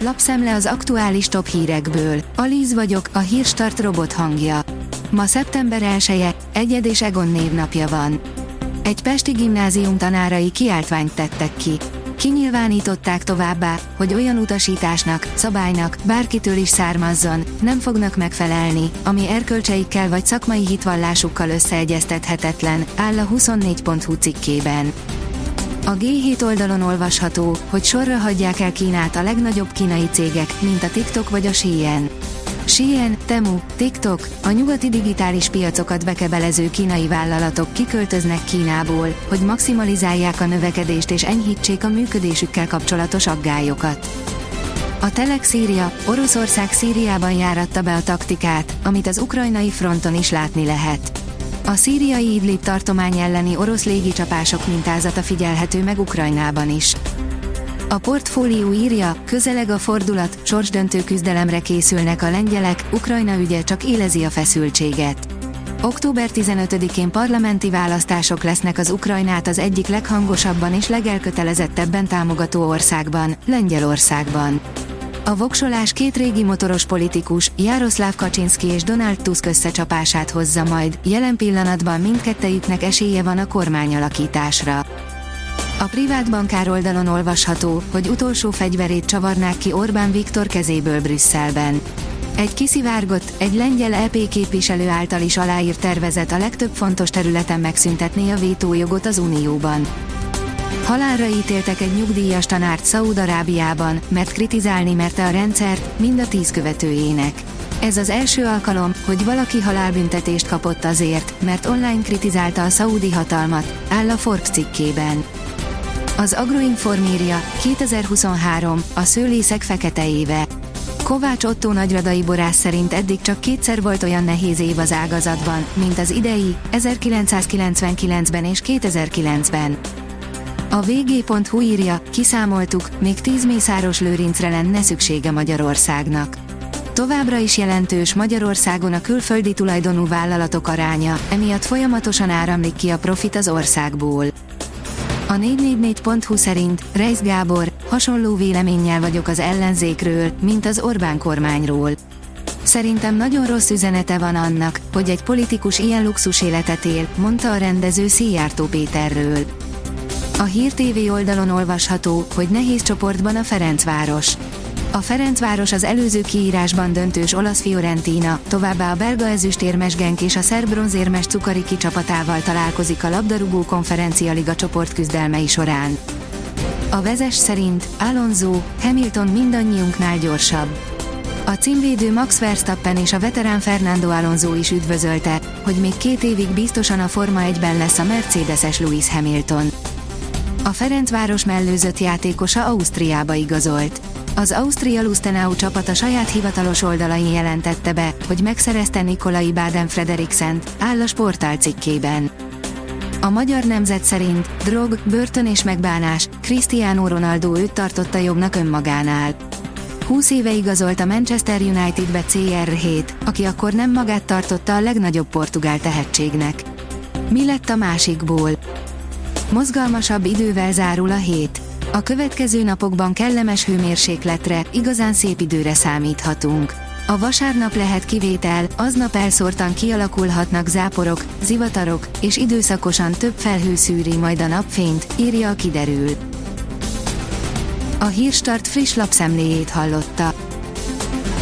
lapszemle az aktuális top hírekből. Alíz vagyok, a hírstart robot hangja. Ma szeptember 1-e, Egyed és Egon névnapja van. Egy pesti gimnázium tanárai kiáltványt tettek ki. Kinyilvánították továbbá, hogy olyan utasításnak, szabálynak, bárkitől is származzon, nem fognak megfelelni, ami erkölcseikkel vagy szakmai hitvallásukkal összeegyeztethetetlen, áll a 24.hu cikkében. A G7 oldalon olvasható, hogy sorra hagyják el Kínát a legnagyobb kínai cégek, mint a TikTok vagy a Shein. Shein, Temu, TikTok, a nyugati digitális piacokat bekebelező kínai vállalatok kiköltöznek Kínából, hogy maximalizálják a növekedést és enyhítsék a működésükkel kapcsolatos aggályokat. A Telex Szíria, Oroszország Szíriában járatta be a taktikát, amit az ukrajnai fronton is látni lehet. A szíriai Idlib tartomány elleni orosz légicsapások mintázata figyelhető meg Ukrajnában is. A portfólió írja, közeleg a fordulat, sorsdöntő küzdelemre készülnek a lengyelek, Ukrajna ügye csak élezi a feszültséget. Október 15-én parlamenti választások lesznek az Ukrajnát az egyik leghangosabban és legelkötelezettebben támogató országban, Lengyelországban. A voksolás két régi motoros politikus, Jaroszláv Kaczynski és Donald Tusk összecsapását hozza majd, jelen pillanatban mindkettejüknek esélye van a kormányalakításra. A privát bankár oldalon olvasható, hogy utolsó fegyverét csavarnák ki Orbán Viktor kezéből Brüsszelben. Egy kiszivárgott, egy lengyel EP képviselő által is aláírt tervezet a legtöbb fontos területen megszüntetné a vétójogot az Unióban. Halálra ítéltek egy nyugdíjas tanárt Szaúd-Arábiában, mert kritizálni merte a rendszert, mind a tíz követőjének. Ez az első alkalom, hogy valaki halálbüntetést kapott azért, mert online kritizálta a szaúdi hatalmat, áll a Forbes cikkében. Az Agroinform írja, 2023, a szőlészek fekete éve. Kovács Otto nagyradai borász szerint eddig csak kétszer volt olyan nehéz év az ágazatban, mint az idei, 1999-ben és 2009-ben. A vg.hu írja, kiszámoltuk, még 10 mészáros lőrincre lenne szüksége Magyarországnak. Továbbra is jelentős Magyarországon a külföldi tulajdonú vállalatok aránya, emiatt folyamatosan áramlik ki a profit az országból. A 444.hu szerint Reis Gábor, hasonló véleménnyel vagyok az ellenzékről, mint az Orbán kormányról. Szerintem nagyon rossz üzenete van annak, hogy egy politikus ilyen luxus életet él, mondta a rendező Szijjártó Péterről. A Hír TV oldalon olvasható, hogy nehéz csoportban a Ferencváros. A Ferencváros az előző kiírásban döntős olasz Fiorentina, továbbá a belga ezüstérmes Genk és a szerb bronzérmes Cukariki csapatával találkozik a labdarúgó konferencia liga csoportküzdelmei során. A vezes szerint Alonso, Hamilton mindannyiunknál gyorsabb. A címvédő Max Verstappen és a veterán Fernando Alonso is üdvözölte, hogy még két évig biztosan a Forma 1-ben lesz a Mercedes-es Lewis Hamilton. A Ferencváros mellőzött játékosa Ausztriába igazolt. Az Ausztria Lustenau csapat a saját hivatalos oldalain jelentette be, hogy megszerezte Nikolai Baden Frederiksen, áll a sportál cikkében. A magyar nemzet szerint drog, börtön és megbánás, Cristiano Ronaldo őt tartotta jobbnak önmagánál. 20 éve igazolt a Manchester United-be CR7, aki akkor nem magát tartotta a legnagyobb portugál tehetségnek. Mi lett a másikból? Mozgalmasabb idővel zárul a hét. A következő napokban kellemes hőmérsékletre, igazán szép időre számíthatunk. A vasárnap lehet kivétel, aznap elszórtan kialakulhatnak záporok, zivatarok, és időszakosan több felhő szűri majd a napfényt, írja a kiderül. A Hírstart friss lapszemléjét hallotta.